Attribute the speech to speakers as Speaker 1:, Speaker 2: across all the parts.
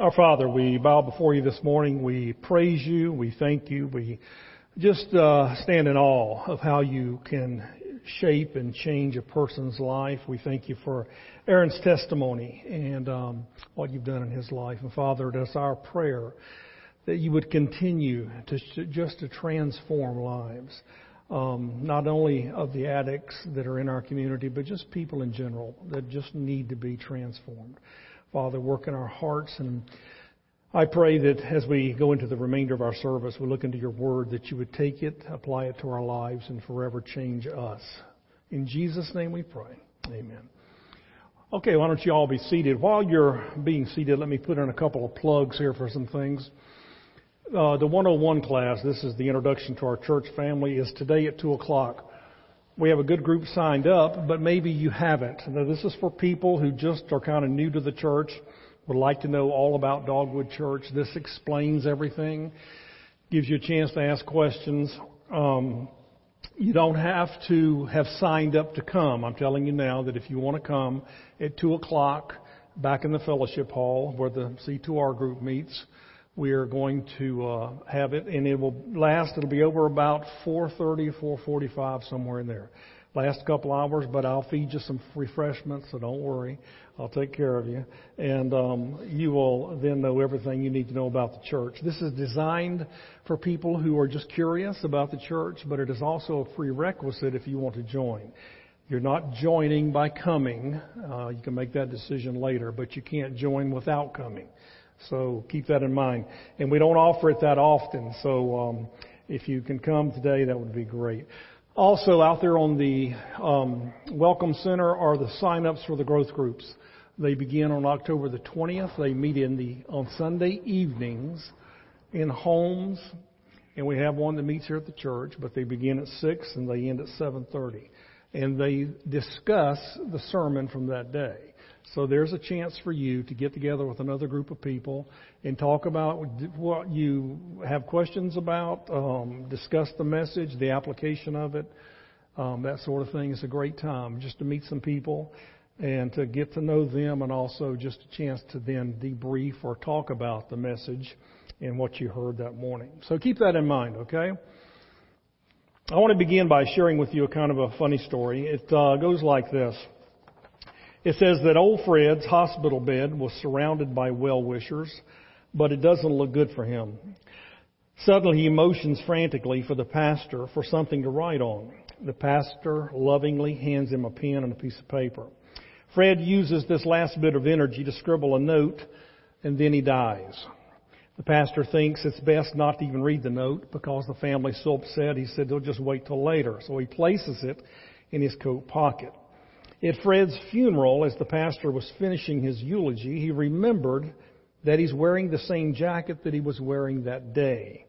Speaker 1: Our Father, we bow before you this morning. We praise you. We thank you. We just uh, stand in awe of how you can shape and change a person's life. We thank you for Aaron's testimony and um, what you've done in his life. And Father, it is our prayer that you would continue to just to transform lives, um, not only of the addicts that are in our community, but just people in general that just need to be transformed. Father, work in our hearts. And I pray that as we go into the remainder of our service, we look into your word, that you would take it, apply it to our lives, and forever change us. In Jesus' name we pray. Amen. Okay, why don't you all be seated? While you're being seated, let me put in a couple of plugs here for some things. Uh, the 101 class, this is the introduction to our church family, is today at 2 o'clock we have a good group signed up, but maybe you haven't. Now, this is for people who just are kind of new to the church, would like to know all about Dogwood Church. This explains everything, gives you a chance to ask questions. Um, you don't have to have signed up to come. I'm telling you now that if you want to come at 2 o'clock back in the fellowship hall where the C2R group meets, we are going to uh, have it, and it will last. It'll be over about 4:30, 4:45, somewhere in there. Last couple hours, but I'll feed you some refreshments, so don't worry. I'll take care of you, and um, you will then know everything you need to know about the church. This is designed for people who are just curious about the church, but it is also a prerequisite if you want to join. You're not joining by coming. Uh, you can make that decision later, but you can't join without coming. So keep that in mind. And we don't offer it that often. So um, if you can come today, that would be great. Also, out there on the um, Welcome Center are the sign-ups for the growth groups. They begin on October the 20th. They meet in the on Sunday evenings in homes, and we have one that meets here at the church. But they begin at six and they end at 7:30, and they discuss the sermon from that day. So there's a chance for you to get together with another group of people and talk about what you have questions about, um, discuss the message, the application of it, um, that sort of thing. It's a great time just to meet some people and to get to know them and also just a chance to then debrief or talk about the message and what you heard that morning. So keep that in mind, okay? I want to begin by sharing with you a kind of a funny story. It uh, goes like this. It says that old Fred's hospital bed was surrounded by well wishers, but it doesn't look good for him. Suddenly he motions frantically for the pastor for something to write on. The pastor lovingly hands him a pen and a piece of paper. Fred uses this last bit of energy to scribble a note and then he dies. The pastor thinks it's best not to even read the note because the family's so upset. He said they'll just wait till later. So he places it in his coat pocket. At Fred's funeral, as the pastor was finishing his eulogy, he remembered that he's wearing the same jacket that he was wearing that day.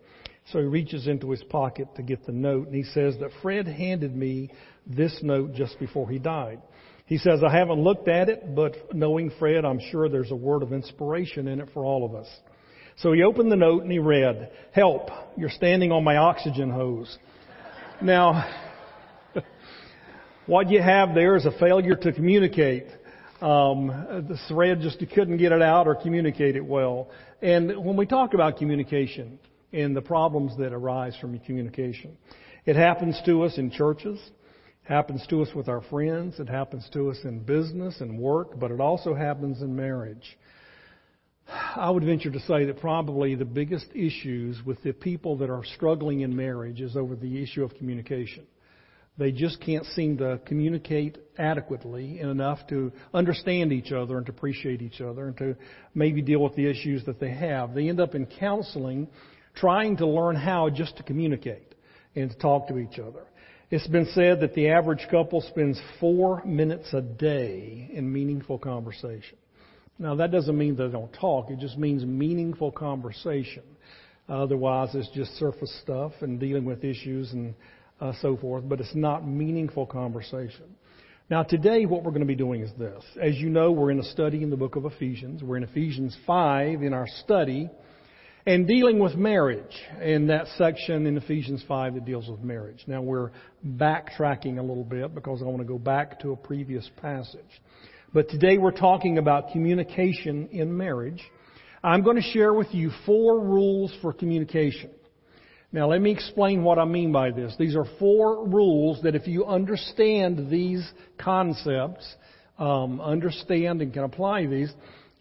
Speaker 1: So he reaches into his pocket to get the note, and he says that Fred handed me this note just before he died. He says, I haven't looked at it, but knowing Fred, I'm sure there's a word of inspiration in it for all of us. So he opened the note and he read, Help, you're standing on my oxygen hose. Now, what you have there is a failure to communicate. Um, the Fred just couldn't get it out or communicate it well. And when we talk about communication and the problems that arise from communication, it happens to us in churches, happens to us with our friends, it happens to us in business and work, but it also happens in marriage. I would venture to say that probably the biggest issues with the people that are struggling in marriage is over the issue of communication. They just can't seem to communicate adequately and enough to understand each other and to appreciate each other and to maybe deal with the issues that they have. They end up in counseling trying to learn how just to communicate and to talk to each other. It's been said that the average couple spends four minutes a day in meaningful conversation. Now, that doesn't mean they don't talk, it just means meaningful conversation. Otherwise, it's just surface stuff and dealing with issues and uh, so forth, but it's not meaningful conversation. Now, today, what we're going to be doing is this. As you know, we're in a study in the book of Ephesians. We're in Ephesians 5 in our study and dealing with marriage in that section in Ephesians 5 that deals with marriage. Now, we're backtracking a little bit because I want to go back to a previous passage. But today we're talking about communication in marriage. I'm going to share with you four rules for communication. Now let me explain what I mean by this. These are four rules that if you understand these concepts, um, understand and can apply these,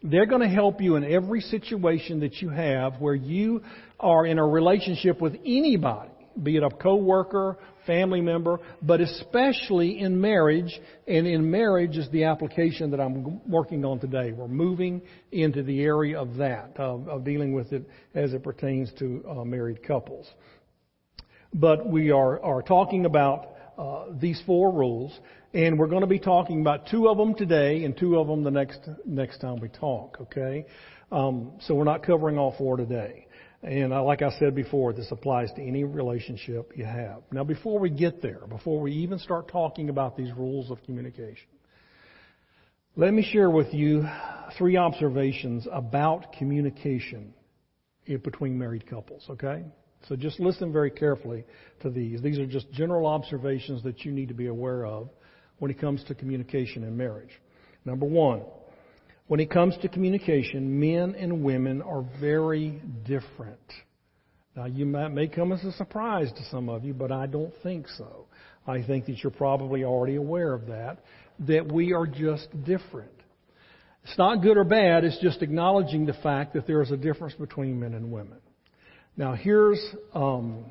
Speaker 1: they're going to help you in every situation that you have where you are in a relationship with anybody, be it a coworker, family member, but especially in marriage. And in marriage is the application that I'm working on today. We're moving into the area of that, of, of dealing with it as it pertains to uh, married couples. But we are, are talking about uh, these four rules, and we're going to be talking about two of them today and two of them the next next time we talk. Okay, um, so we're not covering all four today. And uh, like I said before, this applies to any relationship you have. Now, before we get there, before we even start talking about these rules of communication, let me share with you three observations about communication between married couples, okay? So just listen very carefully to these. These are just general observations that you need to be aware of when it comes to communication in marriage. Number one, when it comes to communication, men and women are very different. Now, you might, may come as a surprise to some of you, but I don't think so. I think that you're probably already aware of that, that we are just different. It's not good or bad, it's just acknowledging the fact that there is a difference between men and women. Now, here's, um,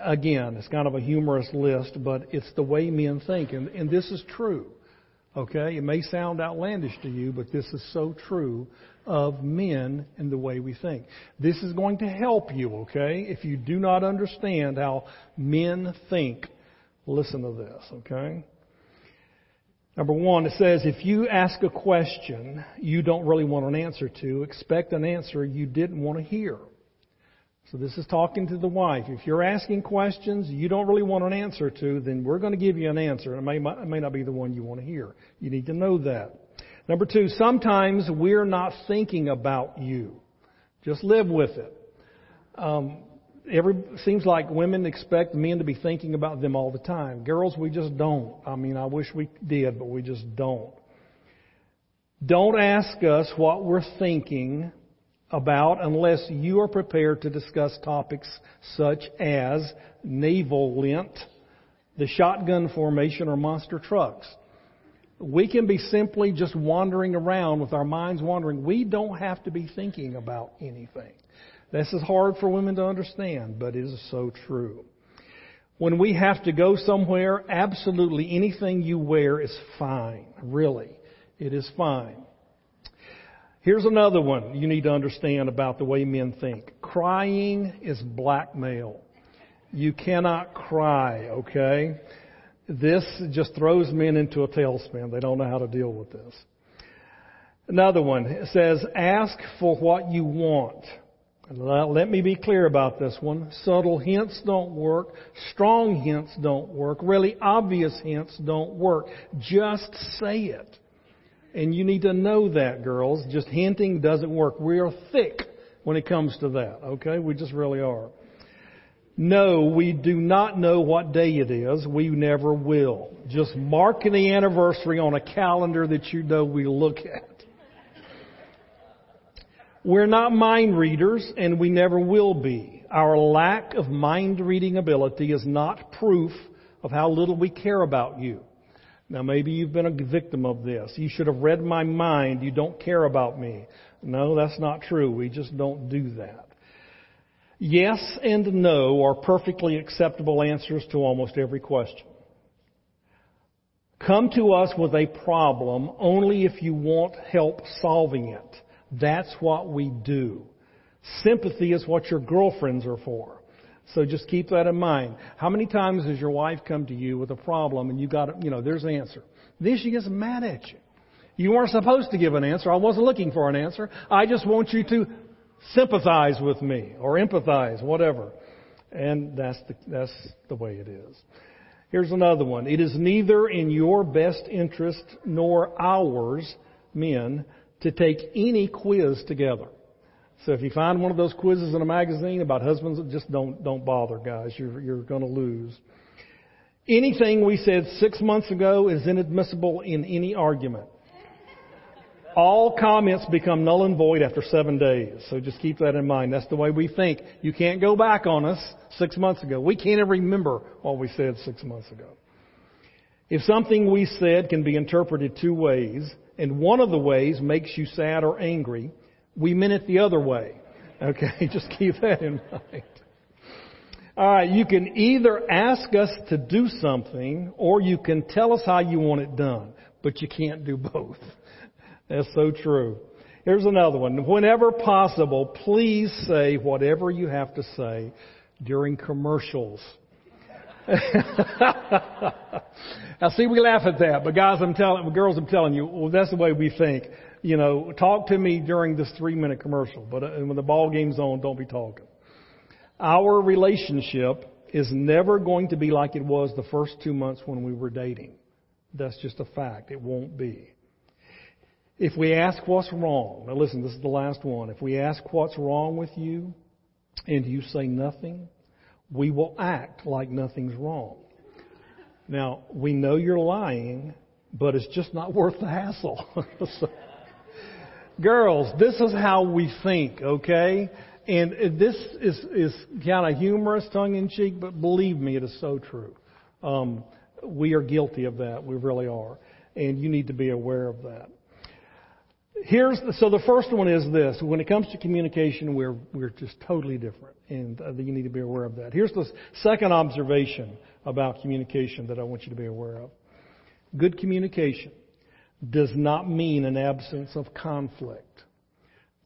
Speaker 1: again, it's kind of a humorous list, but it's the way men think, and, and this is true. Okay? It may sound outlandish to you, but this is so true of men and the way we think. This is going to help you, okay? If you do not understand how men think, listen to this, okay? Number one, it says if you ask a question you don't really want an answer to, expect an answer you didn't want to hear. So this is talking to the wife. If you're asking questions you don't really want an answer to, then we're going to give you an answer. It may, it may not be the one you want to hear. You need to know that. Number two, sometimes we're not thinking about you. Just live with it. Um, every seems like women expect men to be thinking about them all the time. Girls, we just don't. I mean, I wish we did, but we just don't. Don't ask us what we're thinking about unless you are prepared to discuss topics such as navel lint, the shotgun formation, or monster trucks. We can be simply just wandering around with our minds wandering. We don't have to be thinking about anything. This is hard for women to understand, but it is so true. When we have to go somewhere, absolutely anything you wear is fine. Really. It is fine. Here's another one you need to understand about the way men think. Crying is blackmail. You cannot cry, okay? This just throws men into a tailspin. They don't know how to deal with this. Another one says, ask for what you want. Let me be clear about this one. Subtle hints don't work. Strong hints don't work. Really obvious hints don't work. Just say it. And you need to know that, girls. Just hinting doesn't work. We are thick when it comes to that, okay? We just really are. No, we do not know what day it is. We never will. Just mark the anniversary on a calendar that you know we look at. We're not mind readers and we never will be. Our lack of mind reading ability is not proof of how little we care about you. Now, maybe you've been a victim of this. You should have read my mind. You don't care about me. No, that's not true. We just don't do that. Yes and no are perfectly acceptable answers to almost every question. Come to us with a problem only if you want help solving it. That's what we do. Sympathy is what your girlfriends are for. So just keep that in mind. How many times has your wife come to you with a problem and you got, you know, there's an answer. Then she gets mad at you. You weren't supposed to give an answer. I wasn't looking for an answer. I just want you to sympathize with me or empathize, whatever. And that's the, that's the way it is. Here's another one. It is neither in your best interest nor ours, men, to take any quiz together. So if you find one of those quizzes in a magazine about husbands, just don't don't bother, guys. You're you're going to lose. Anything we said six months ago is inadmissible in any argument. All comments become null and void after seven days. So just keep that in mind. That's the way we think. You can't go back on us six months ago. We can't even remember what we said six months ago. If something we said can be interpreted two ways, and one of the ways makes you sad or angry, we meant it the other way. Okay, just keep that in mind. Alright, you can either ask us to do something, or you can tell us how you want it done, but you can't do both. That's so true. Here's another one. Whenever possible, please say whatever you have to say during commercials. now see, we laugh at that, but guys, I'm telling, girls, I'm telling you, well, that's the way we think. You know, talk to me during this three minute commercial, but uh, when the ball game's on, don't be talking. Our relationship is never going to be like it was the first two months when we were dating. That's just a fact. It won't be. If we ask what's wrong, now listen, this is the last one. If we ask what's wrong with you and you say nothing, we will act like nothing's wrong. Now, we know you're lying, but it's just not worth the hassle. so, girls, this is how we think, okay? And this is, is kind of humorous, tongue in cheek, but believe me, it is so true. Um, we are guilty of that. We really are. And you need to be aware of that. Here's the, so the first one is this: when it comes to communication, we're we're just totally different, and uh, you need to be aware of that. Here's the second observation about communication that I want you to be aware of: good communication does not mean an absence of conflict.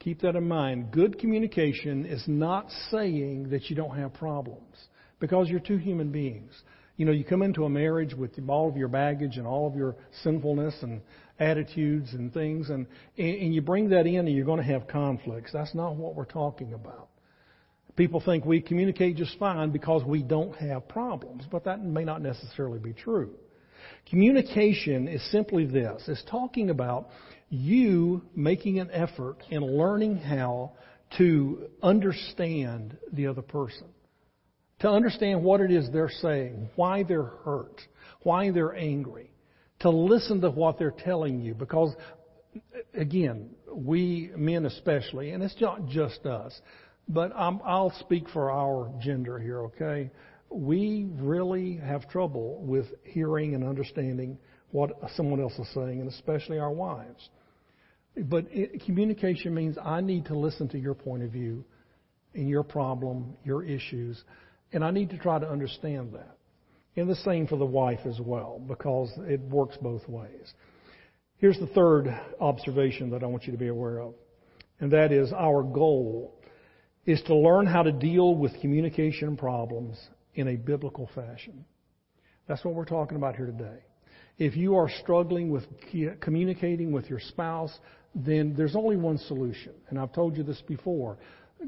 Speaker 1: Keep that in mind. Good communication is not saying that you don't have problems because you're two human beings. You know, you come into a marriage with all of your baggage and all of your sinfulness and attitudes and things, and, and you bring that in and you're going to have conflicts. That's not what we're talking about. People think we communicate just fine because we don't have problems, but that may not necessarily be true. Communication is simply this. It's talking about you making an effort in learning how to understand the other person. To understand what it is they're saying, why they're hurt, why they're angry to listen to what they're telling you because, again, we men especially, and it's not just us, but i will speak for our gender here, okay? We really have trouble with hearing and understanding what someone else is saying, and especially our wives. But it, communication means I need to listen to your point of view and your problem, your issues, and I need to try to understand that. And the same for the wife as well, because it works both ways. Here's the third observation that I want you to be aware of, and that is our goal is to learn how to deal with communication problems in a biblical fashion. That's what we're talking about here today. If you are struggling with communicating with your spouse, then there's only one solution. And I've told you this before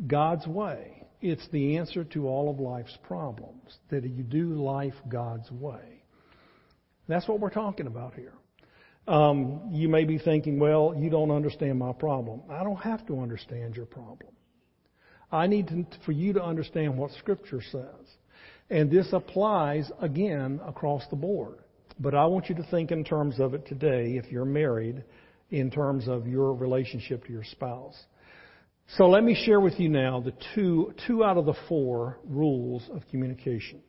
Speaker 1: God's way. It's the answer to all of life's problems, that you do life God's way. That's what we're talking about here. Um, you may be thinking, well, you don't understand my problem. I don't have to understand your problem. I need to, for you to understand what Scripture says. And this applies, again, across the board. But I want you to think in terms of it today, if you're married, in terms of your relationship to your spouse. So let me share with you now the two, two out of the four rules of communication.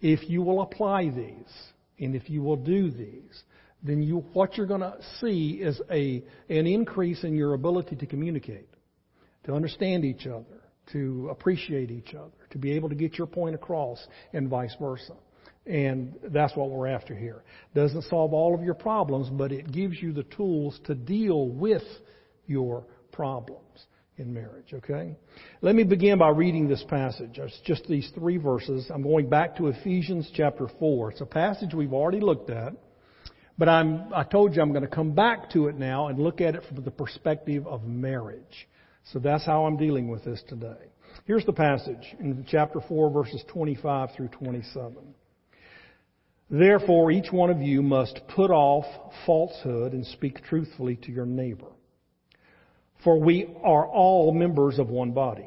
Speaker 1: If you will apply these, and if you will do these, then you, what you're going to see is a, an increase in your ability to communicate, to understand each other, to appreciate each other, to be able to get your point across, and vice versa. And that's what we're after here. Doesn't solve all of your problems, but it gives you the tools to deal with your problems in marriage, okay? Let me begin by reading this passage. It's just these three verses. I'm going back to Ephesians chapter 4. It's a passage we've already looked at, but I'm, I told you I'm going to come back to it now and look at it from the perspective of marriage. So that's how I'm dealing with this today. Here's the passage in chapter 4 verses 25 through 27. Therefore, each one of you must put off falsehood and speak truthfully to your neighbor for we are all members of one body.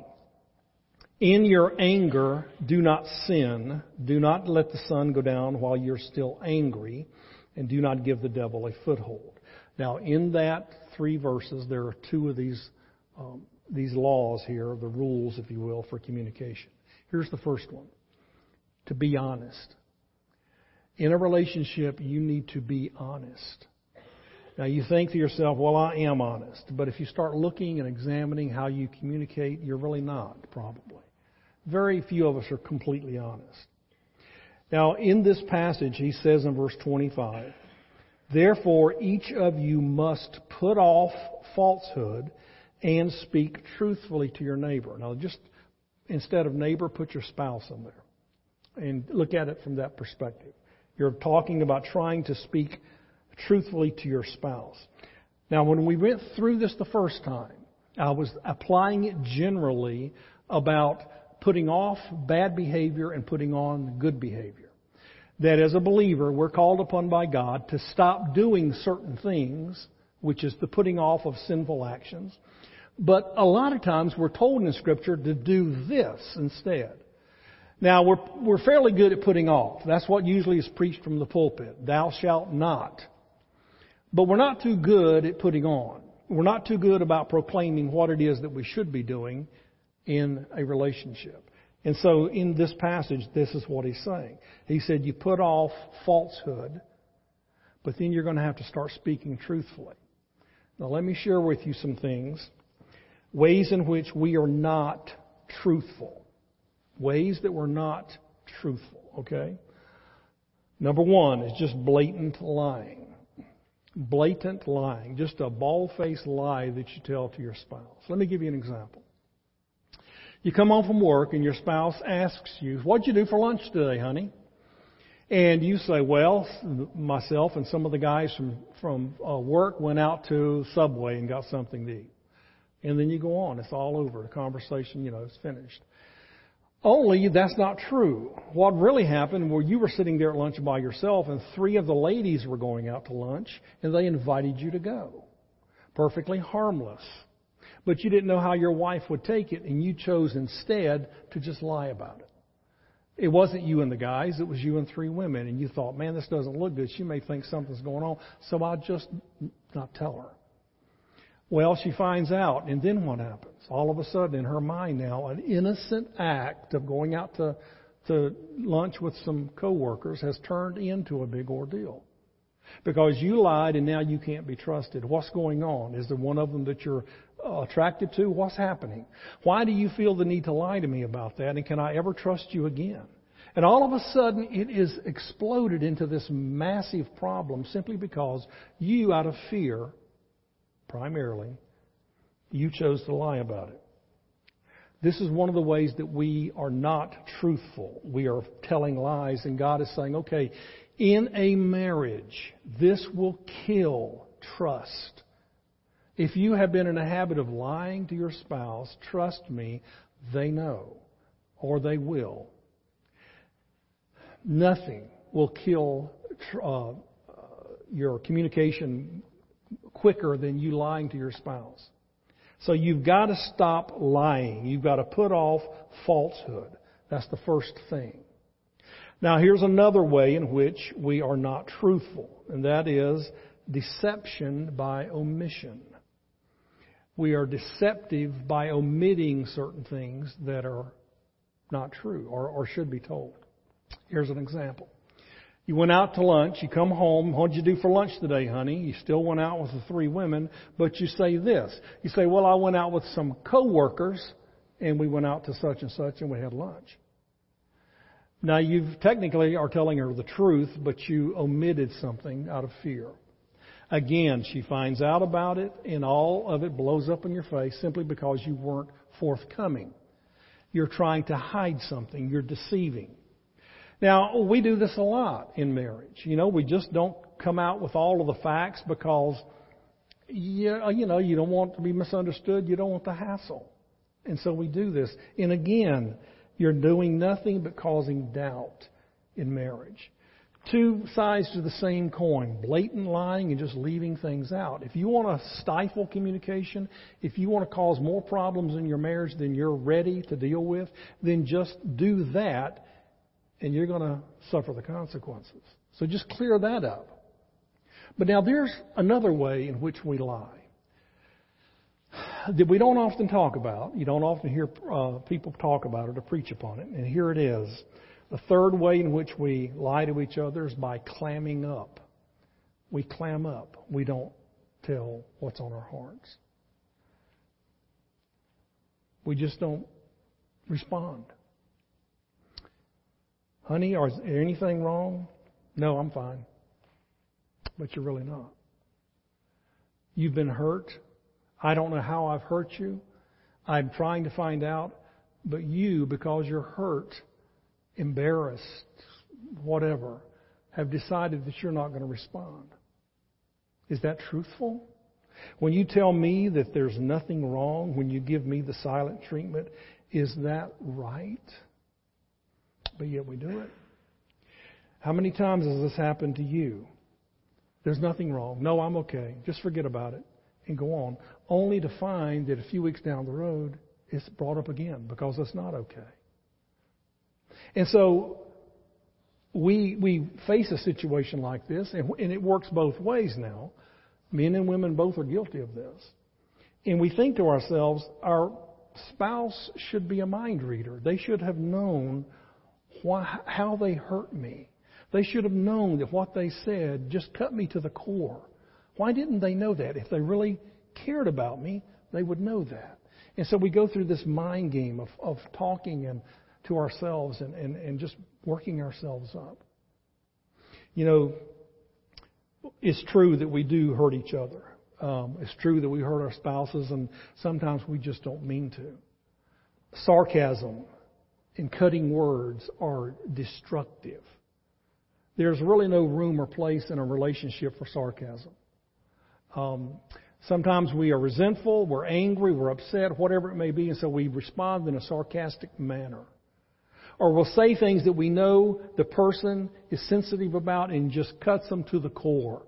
Speaker 1: In your anger, do not sin. Do not let the sun go down while you're still angry, and do not give the devil a foothold. Now, in that three verses, there are two of these um, these laws here, the rules, if you will, for communication. Here's the first one: to be honest. In a relationship, you need to be honest. Now, you think to yourself, well, I am honest. But if you start looking and examining how you communicate, you're really not, probably. Very few of us are completely honest. Now, in this passage, he says in verse 25, Therefore, each of you must put off falsehood and speak truthfully to your neighbor. Now, just instead of neighbor, put your spouse in there and look at it from that perspective. You're talking about trying to speak truthfully to your spouse. Now, when we went through this the first time, I was applying it generally about putting off bad behavior and putting on good behavior. That as a believer, we're called upon by God to stop doing certain things, which is the putting off of sinful actions. But a lot of times we're told in Scripture to do this instead. Now, we're, we're fairly good at putting off. That's what usually is preached from the pulpit. Thou shalt not. But we're not too good at putting on. We're not too good about proclaiming what it is that we should be doing in a relationship. And so in this passage, this is what he's saying. He said, You put off falsehood, but then you're going to have to start speaking truthfully. Now, let me share with you some things, ways in which we are not truthful. Ways that we're not truthful, okay? Number one is just blatant lying blatant lying, just a bald faced lie that you tell to your spouse. Let me give you an example. You come home from work and your spouse asks you, What'd you do for lunch today, honey? And you say, Well, myself and some of the guys from, from uh, work went out to Subway and got something to eat. And then you go on. It's all over. The conversation, you know, is finished. Only that's not true. What really happened were you were sitting there at lunch by yourself and three of the ladies were going out to lunch and they invited you to go. Perfectly harmless. But you didn't know how your wife would take it and you chose instead to just lie about it. It wasn't you and the guys, it was you and three women and you thought, man, this doesn't look good. She may think something's going on, so I'll just not tell her. Well, she finds out, and then what happens? All of a sudden, in her mind now, an innocent act of going out to, to lunch with some coworkers has turned into a big ordeal. Because you lied and now you can't be trusted. What's going on? Is there one of them that you're Oh, attracted to? What's happening? Why do you feel the need to lie to me about that? And can I ever trust you again? And all of a sudden, it is exploded into this massive problem simply because you, out of fear, primarily, you chose to lie about it. This is one of the ways that we are not truthful. We are telling lies, and God is saying, okay, in a marriage, this will kill trust. If you have been in a habit of lying to your spouse, trust me, they know, or they will. Nothing will kill uh, your communication quicker than you lying to your spouse. So you've got to stop lying. You've got to put off falsehood. That's the first thing. Now here's another way in which we are not truthful, and that is deception by omission. We are deceptive by omitting certain things that are not true or, or should be told. Here's an example. You went out to lunch, you come home, what'd you do for lunch today, honey? You still went out with the three women, but you say this. You say, well, I went out with some coworkers and we went out to such and such and we had lunch. Now you technically are telling her the truth, but you omitted something out of fear. Again, she finds out about it and all of it blows up in your face simply because you weren't forthcoming. You're trying to hide something. You're deceiving. Now, we do this a lot in marriage. You know, we just don't come out with all of the facts because, you, you know, you don't want to be misunderstood. You don't want the hassle. And so we do this. And again, you're doing nothing but causing doubt in marriage. Two sides to the same coin blatant lying and just leaving things out. If you want to stifle communication, if you want to cause more problems in your marriage than you're ready to deal with, then just do that and you're going to suffer the consequences. So just clear that up. But now there's another way in which we lie that we don't often talk about. You don't often hear uh, people talk about it or preach upon it. And here it is. The third way in which we lie to each other is by clamming up. We clam up. We don't tell what's on our hearts. We just don't respond. Honey, is there anything wrong? No, I'm fine. But you're really not. You've been hurt. I don't know how I've hurt you. I'm trying to find out. But you, because you're hurt, embarrassed, whatever, have decided that you're not going to respond. Is that truthful? When you tell me that there's nothing wrong, when you give me the silent treatment, is that right? But yet we do it. How many times has this happened to you? There's nothing wrong. No, I'm okay. Just forget about it and go on. Only to find that a few weeks down the road, it's brought up again because it's not okay. And so we we face a situation like this, and, and it works both ways now. Men and women both are guilty of this. And we think to ourselves, our spouse should be a mind reader. They should have known why, how they hurt me. They should have known that what they said just cut me to the core. Why didn't they know that? If they really cared about me, they would know that. And so we go through this mind game of, of talking and to ourselves and, and, and just working ourselves up. You know, it's true that we do hurt each other. Um, it's true that we hurt our spouses, and sometimes we just don't mean to. Sarcasm and cutting words are destructive. There's really no room or place in a relationship for sarcasm. Um, sometimes we are resentful, we're angry, we're upset, whatever it may be, and so we respond in a sarcastic manner. Or we'll say things that we know the person is sensitive about and just cuts them to the core.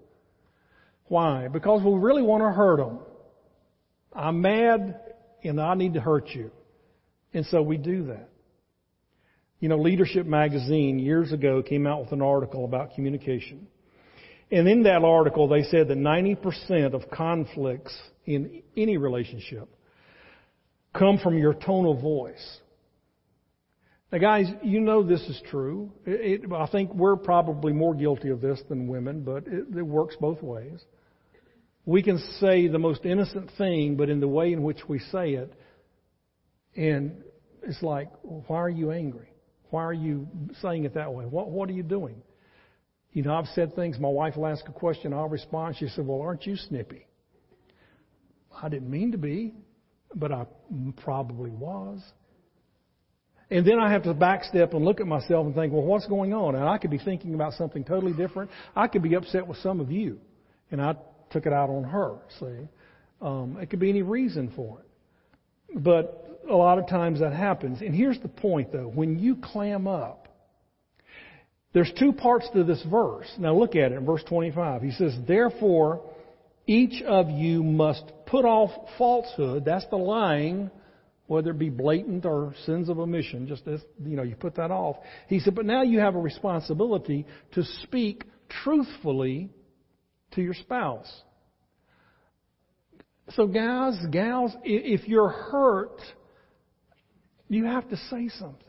Speaker 1: Why? Because we really want to hurt them. I'm mad and I need to hurt you. And so we do that. You know, Leadership Magazine years ago came out with an article about communication. And in that article, they said that 90% of conflicts in any relationship come from your tone of voice. Now, guys, you know this is true. It, it, I think we're probably more guilty of this than women, but it, it works both ways. We can say the most innocent thing, but in the way in which we say it, and it's like, why are you angry? Why are you saying it that way? What, what are you doing? You know, I've said things, my wife will ask a question, I'll respond. She said, Well, aren't you snippy? I didn't mean to be, but I probably was. And then I have to backstep and look at myself and think, well, what's going on? And I could be thinking about something totally different. I could be upset with some of you. And I took it out on her, see. Um, it could be any reason for it. But a lot of times that happens. And here's the point, though. When you clam up, there's two parts to this verse. Now look at it in verse 25. He says, Therefore, each of you must put off falsehood. That's the lying whether it be blatant or sins of omission, just as, you know, you put that off. He said, but now you have a responsibility to speak truthfully to your spouse. So guys, gals, if you're hurt, you have to say something.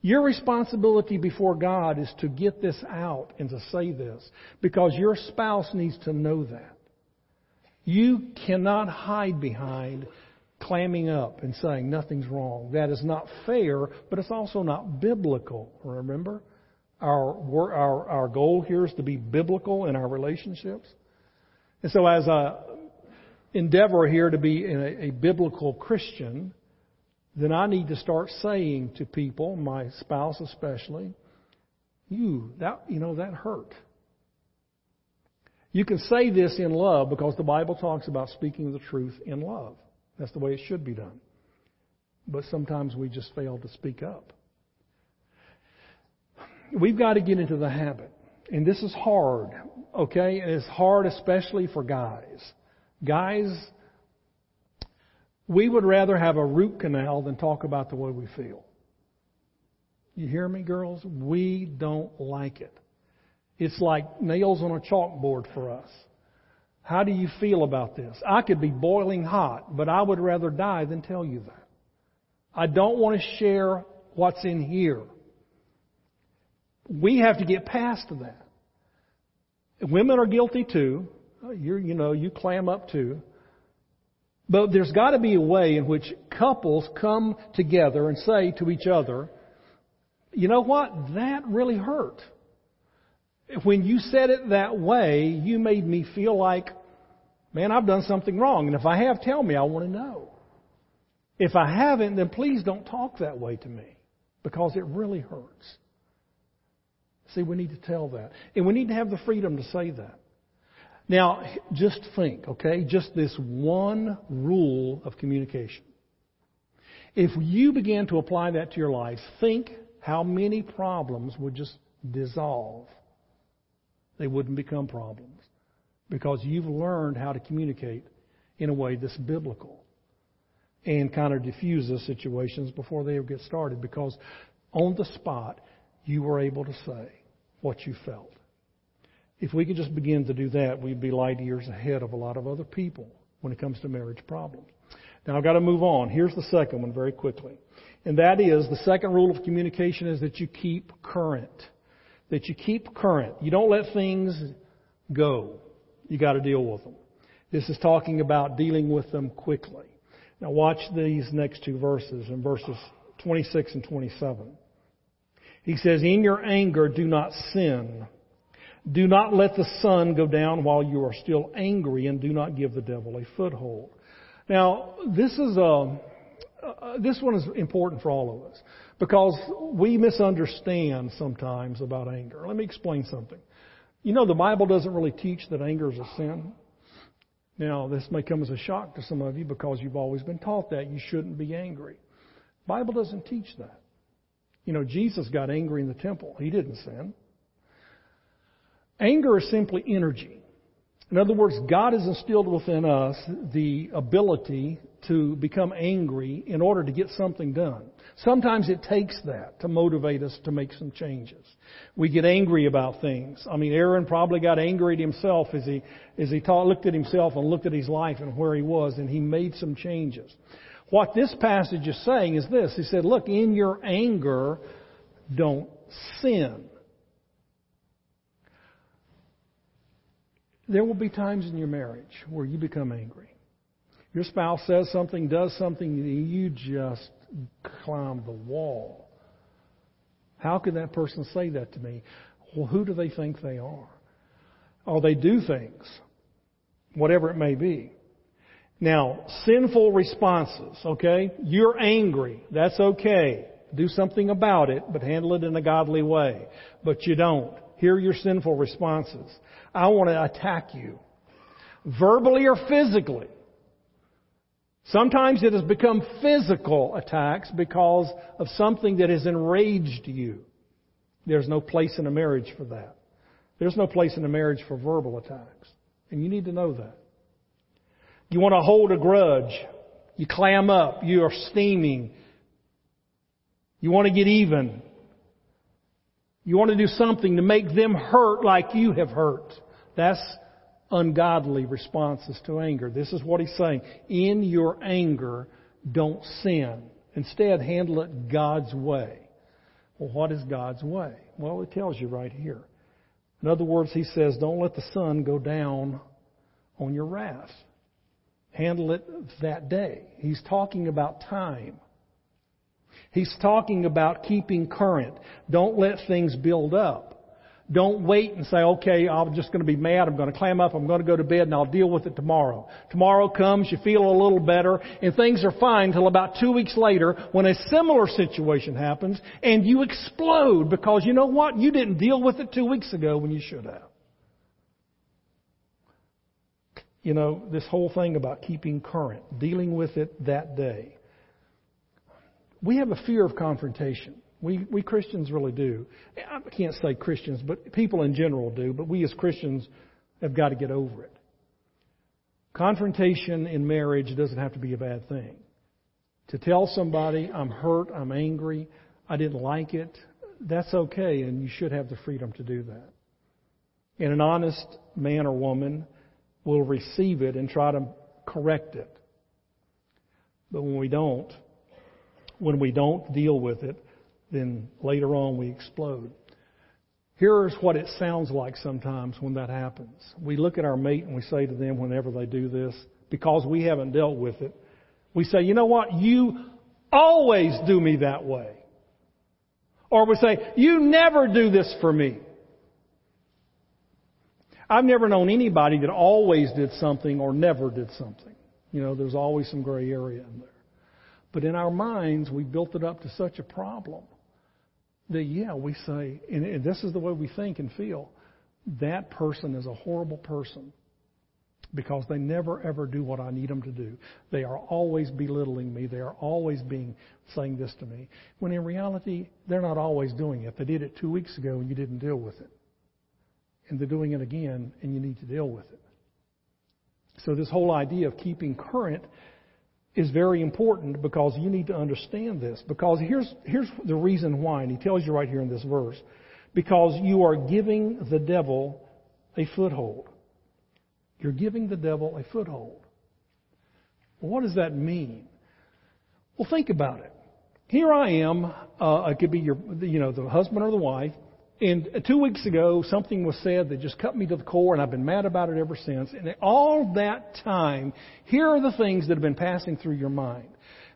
Speaker 1: Your responsibility before God is to get this out and to say this because your spouse needs to know that. You cannot hide behind clamming up and saying nothing's wrong. That is not fair, but it's also not biblical. Remember? Our, our, our goal here is to be biblical in our relationships. And so as I endeavor here to be a, a biblical Christian, then I need to start saying to people, my spouse especially, you, that, you know, that hurt. You can say this in love because the Bible talks about speaking the truth in love. That's the way it should be done. But sometimes we just fail to speak up. We've got to get into the habit. And this is hard, okay? And it's hard especially for guys. Guys, we would rather have a root canal than talk about the way we feel. You hear me, girls? We don't like it. It's like nails on a chalkboard for us. How do you feel about this? I could be boiling hot, but I would rather die than tell you that. I don't want to share what's in here. We have to get past that. Women are guilty too. You're, you know, you clam up too. But there's got to be a way in which couples come together and say to each other, you know what? That really hurt when you said it that way, you made me feel like, man, I've done something wrong. And if I have, tell me. I want to know. If I haven't, then please don't talk that way to me because it really hurts. See, we need to tell that. And we need to have the freedom to say that. Now, just think, okay? Just this one rule of communication. If you begin to apply that to your life, think how many problems would just dissolve they wouldn't become problems because you've learned how to communicate in a way that's biblical and kind of diffuses situations before they get started because on the spot you were able to say what you felt. If we could just begin to do that, we'd be light years ahead of a lot of other people when it comes to marriage problems. Now I've got to move on. Here's the second one very quickly. And that is the second rule of communication is that you keep current that you keep current. You don't let things go. You got to deal with them. This is talking about dealing with them quickly. Now watch these next two verses in verses 26 and 27. He says, In your anger do not sin. Do not let the sun go down while you are still angry and do not give the devil a foothold. Now, this is a, uh, this one is important for all of us. Because we misunderstand sometimes about anger. Let me explain something. You know, the Bible doesn't really teach that anger is a sin. Now, this may come as a shock to some of you because you've always been taught that you shouldn't be angry. The Bible doesn't teach that. You know, Jesus got angry in the temple. He didn't sin. Anger is simply energy. In other words, God has instilled within us the ability to become angry in order to get something done. Sometimes it takes that to motivate us to make some changes. We get angry about things. I mean, Aaron probably got angry at himself as he, as he taught, looked at himself and looked at his life and where he was and he made some changes. What this passage is saying is this. He said, look, in your anger, don't sin. There will be times in your marriage where you become angry. Your spouse says something, does something, and you just climb the wall. How could that person say that to me? Well, who do they think they are? Or they do things, whatever it may be. Now, sinful responses, okay? You're angry. That's okay. Do something about it, but handle it in a godly way. But you don't. Here are your sinful responses. I want to attack you. Verbally or physically. Sometimes it has become physical attacks because of something that has enraged you. There's no place in a marriage for that. There's no place in a marriage for verbal attacks. And you need to know that. You want to hold a grudge. You clam up. You are steaming. You want to get even. You want to do something to make them hurt like you have hurt. That's ungodly responses to anger. This is what he's saying. In your anger, don't sin. Instead, handle it God's way. Well, what is God's way? Well, it tells you right here. In other words, he says, don't let the sun go down on your wrath. Handle it that day. He's talking about time. He's talking about keeping current. Don't let things build up. Don't wait and say, okay, I'm just going to be mad. I'm going to clam up. I'm going to go to bed and I'll deal with it tomorrow. Tomorrow comes, you feel a little better, and things are fine until about two weeks later when a similar situation happens and you explode because you know what? You didn't deal with it two weeks ago when you should have. You know, this whole thing about keeping current, dealing with it that day. We have a fear of confrontation. We, we Christians really do. I can't say Christians, but people in general do, but we as Christians have got to get over it. Confrontation in marriage doesn't have to be a bad thing. To tell somebody, I'm hurt, I'm angry, I didn't like it, that's okay, and you should have the freedom to do that. And an honest man or woman will receive it and try to correct it. But when we don't, when we don't deal with it, then later on we explode. Here's what it sounds like sometimes when that happens. We look at our mate and we say to them whenever they do this, because we haven't dealt with it, we say, you know what? You always do me that way. Or we say, you never do this for me. I've never known anybody that always did something or never did something. You know, there's always some gray area in there. But in our minds, we built it up to such a problem that, yeah, we say, and this is the way we think and feel, that person is a horrible person because they never ever do what I need them to do. They are always belittling me. They are always being saying this to me. When in reality, they're not always doing it. They did it two weeks ago and you didn't deal with it. And they're doing it again and you need to deal with it. So this whole idea of keeping current is very important because you need to understand this. Because here's, here's the reason why, and he tells you right here in this verse. Because you are giving the devil a foothold. You're giving the devil a foothold. What does that mean? Well, think about it. Here I am. Uh, could be your, you know, the husband or the wife. And two weeks ago, something was said that just cut me to the core, and I've been mad about it ever since. And all that time, here are the things that have been passing through your mind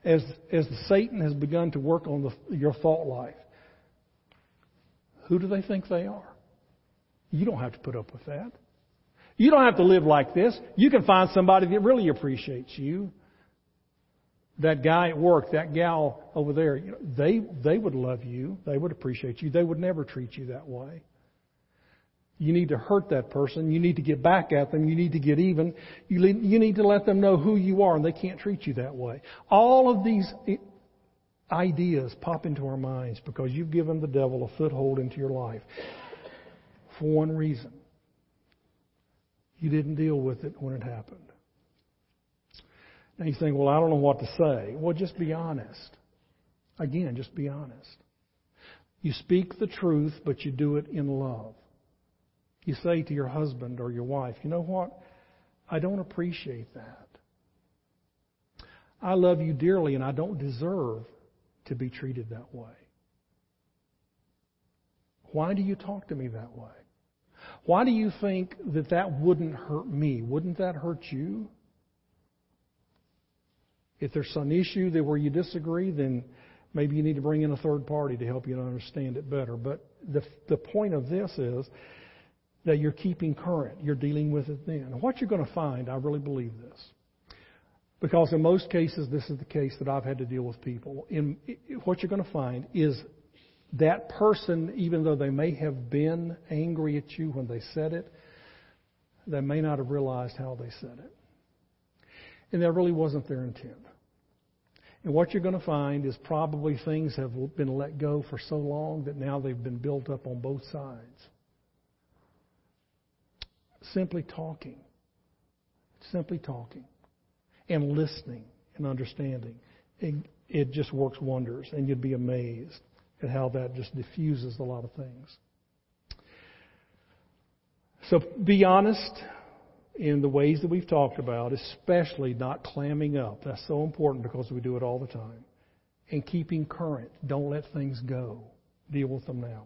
Speaker 1: as as Satan has begun to work on the, your thought life. Who do they think they are? You don't have to put up with that. You don't have to live like this. You can find somebody that really appreciates you. That guy at work, that gal over there, you know, they they would love you. They would appreciate you. They would never treat you that way. You need to hurt that person. You need to get back at them. You need to get even. You you need to let them know who you are, and they can't treat you that way. All of these ideas pop into our minds because you've given the devil a foothold into your life for one reason you didn't deal with it when it happened. Now you think, well, I don't know what to say. Well, just be honest. Again, just be honest. You speak the truth, but you do it in love. You say to your husband or your wife, you know what? I don't appreciate that. I love you dearly and I don't deserve to be treated that way. Why do you talk to me that way? Why do you think that that wouldn't hurt me? Wouldn't that hurt you? If there's some issue that where you disagree, then maybe you need to bring in a third party to help you to understand it better. But the the point of this is that you're keeping current. You're dealing with it then. What you're going to find, I really believe this. Because in most cases, this is the case that I've had to deal with people. In, what you're going to find is that person, even though they may have been angry at you when they said it, they may not have realized how they said it. And that really wasn't their intent. And what you're going to find is probably things have been let go for so long that now they've been built up on both sides. Simply talking. Simply talking. And listening and understanding. It, it just works wonders, and you'd be amazed at how that just diffuses a lot of things. So be honest in the ways that we've talked about, especially not clamming up. That's so important because we do it all the time. And keeping current. Don't let things go. Deal with them now.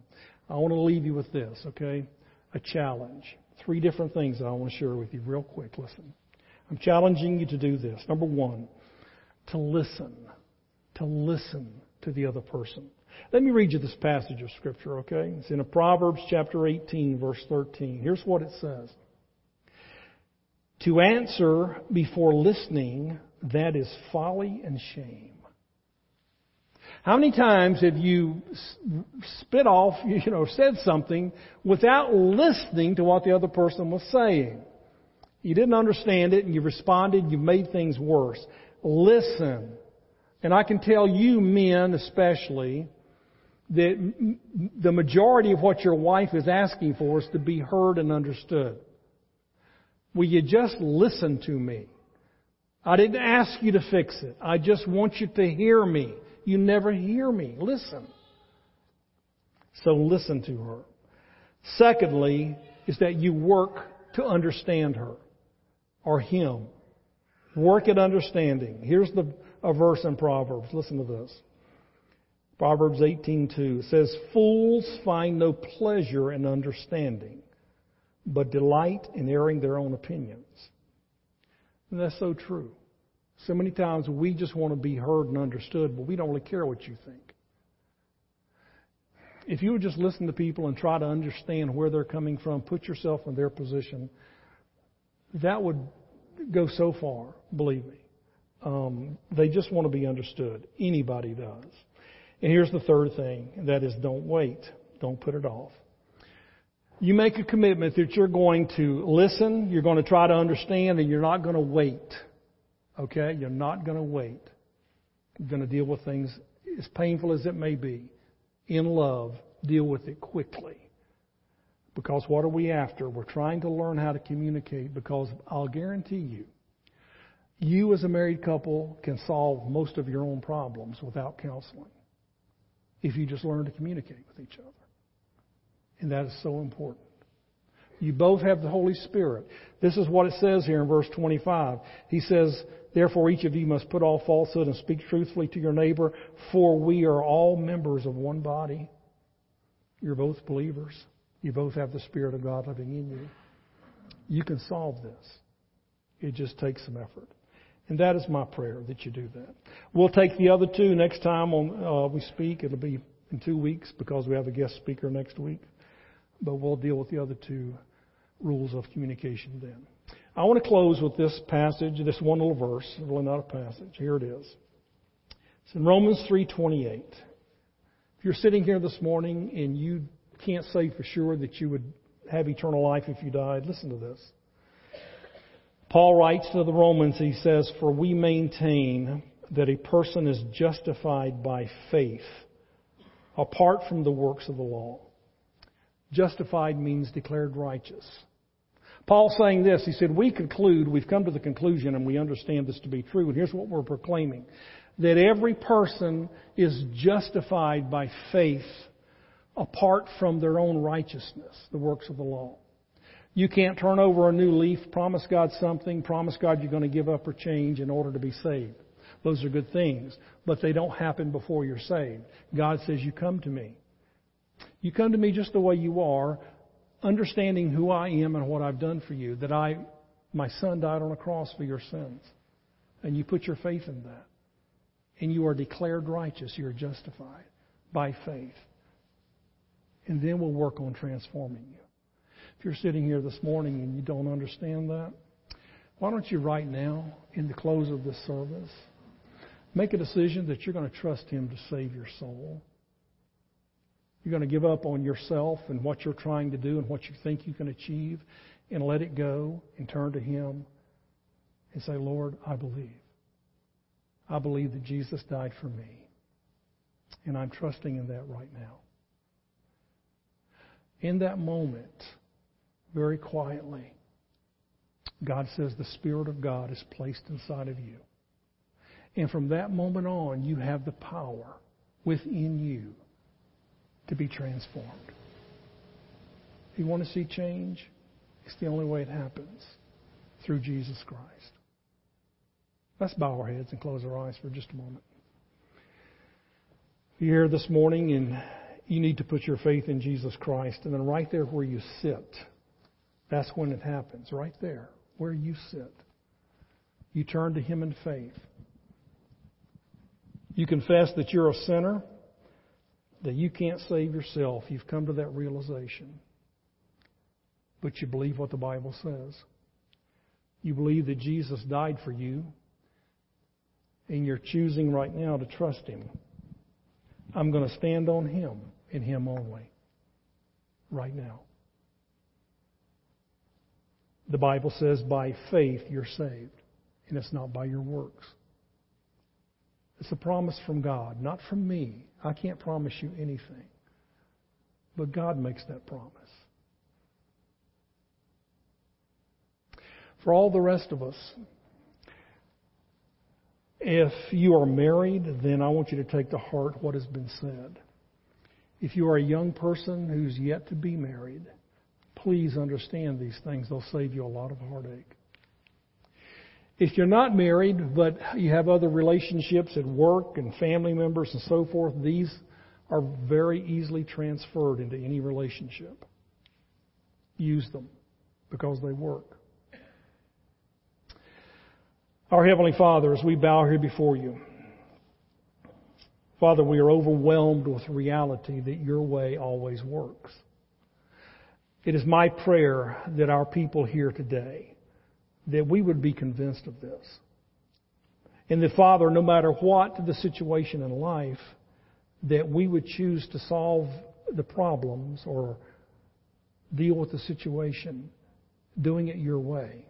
Speaker 1: I want to leave you with this, okay? A challenge. Three different things that I want to share with you real quick. Listen. I'm challenging you to do this. Number one, to listen. To listen to the other person. Let me read you this passage of Scripture, okay? It's in Proverbs chapter 18, verse 13. Here's what it says. To answer before listening, that is folly and shame. How many times have you spit off, you know, said something without listening to what the other person was saying? You didn't understand it and you responded, you made things worse. Listen. And I can tell you men especially, that the majority of what your wife is asking for is to be heard and understood. Will you just listen to me? I didn't ask you to fix it. I just want you to hear me. You never hear me. Listen. So listen to her. Secondly, is that you work to understand her or him. Work at understanding. Here's the a verse in Proverbs. Listen to this. Proverbs 18:2 says, "Fools find no pleasure in understanding, but delight in airing their own opinions." And that's so true. So many times we just want to be heard and understood, but we don't really care what you think. If you would just listen to people and try to understand where they're coming from, put yourself in their position, that would go so far, believe me. Um, they just want to be understood. Anybody does. And here's the third thing, that is don't wait. Don't put it off. You make a commitment that you're going to listen, you're going to try to understand, and you're not going to wait. Okay? You're not going to wait. You're going to deal with things as painful as it may be. In love, deal with it quickly. Because what are we after? We're trying to learn how to communicate because I'll guarantee you, you as a married couple can solve most of your own problems without counseling if you just learn to communicate with each other. And that is so important. You both have the Holy Spirit. This is what it says here in verse 25. He says, Therefore, each of you must put off falsehood and speak truthfully to your neighbor, for we are all members of one body. You're both believers. You both have the Spirit of God living in you. You can solve this. It just takes some effort. And that is my prayer that you do that. We'll take the other two next time on, uh, we speak. It'll be in two weeks because we have a guest speaker next week. But we'll deal with the other two rules of communication then. I want to close with this passage, this one little verse, really not a passage. Here it is. It's in Romans 3:28. If you're sitting here this morning and you can't say for sure that you would have eternal life if you died, listen to this. Paul writes to the Romans, he says, For we maintain that a person is justified by faith apart from the works of the law. Justified means declared righteous. Paul saying this, he said, we conclude, we've come to the conclusion and we understand this to be true, and here's what we're proclaiming. That every person is justified by faith apart from their own righteousness, the works of the law. You can't turn over a new leaf, promise God something, promise God you're going to give up or change in order to be saved. Those are good things, but they don't happen before you're saved. God says, You come to me. You come to me just the way you are, understanding who I am and what I've done for you, that I, my son died on a cross for your sins. And you put your faith in that. And you are declared righteous. You're justified by faith. And then we'll work on transforming you. If you're sitting here this morning and you don't understand that, why don't you right now, in the close of this service, make a decision that you're going to trust Him to save your soul? You're going to give up on yourself and what you're trying to do and what you think you can achieve and let it go and turn to Him and say, Lord, I believe. I believe that Jesus died for me. And I'm trusting in that right now. In that moment, very quietly, God says the Spirit of God is placed inside of you. And from that moment on, you have the power within you to be transformed. If you want to see change, it's the only way it happens through Jesus Christ. Let's bow our heads and close our eyes for just a moment. If you're here this morning and you need to put your faith in Jesus Christ, and then right there where you sit, that's when it happens, right there, where you sit. You turn to Him in faith. You confess that you're a sinner that you can't save yourself. You've come to that realization. But you believe what the Bible says. You believe that Jesus died for you, and you're choosing right now to trust Him. I'm going to stand on Him and Him only. Right now. The Bible says by faith you're saved, and it's not by your works. It's a promise from God, not from me. I can't promise you anything. But God makes that promise. For all the rest of us, if you are married, then I want you to take to heart what has been said. If you are a young person who's yet to be married, Please understand these things. They'll save you a lot of heartache. If you're not married, but you have other relationships at work and family members and so forth, these are very easily transferred into any relationship. Use them because they work. Our Heavenly Father, as we bow here before you, Father, we are overwhelmed with reality that your way always works. It is my prayer that our people here today, that we would be convinced of this. And that, Father, no matter what the situation in life, that we would choose to solve the problems or deal with the situation doing it your way.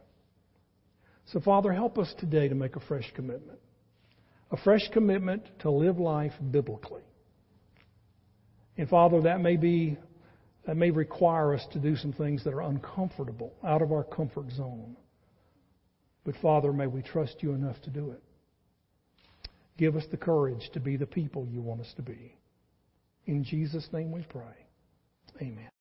Speaker 1: So, Father, help us today to make a fresh commitment. A fresh commitment to live life biblically. And Father, that may be that may require us to do some things that are uncomfortable, out of our comfort zone. But Father, may we trust you enough to do it. Give us the courage to be the people you want us to be. In Jesus' name we pray. Amen.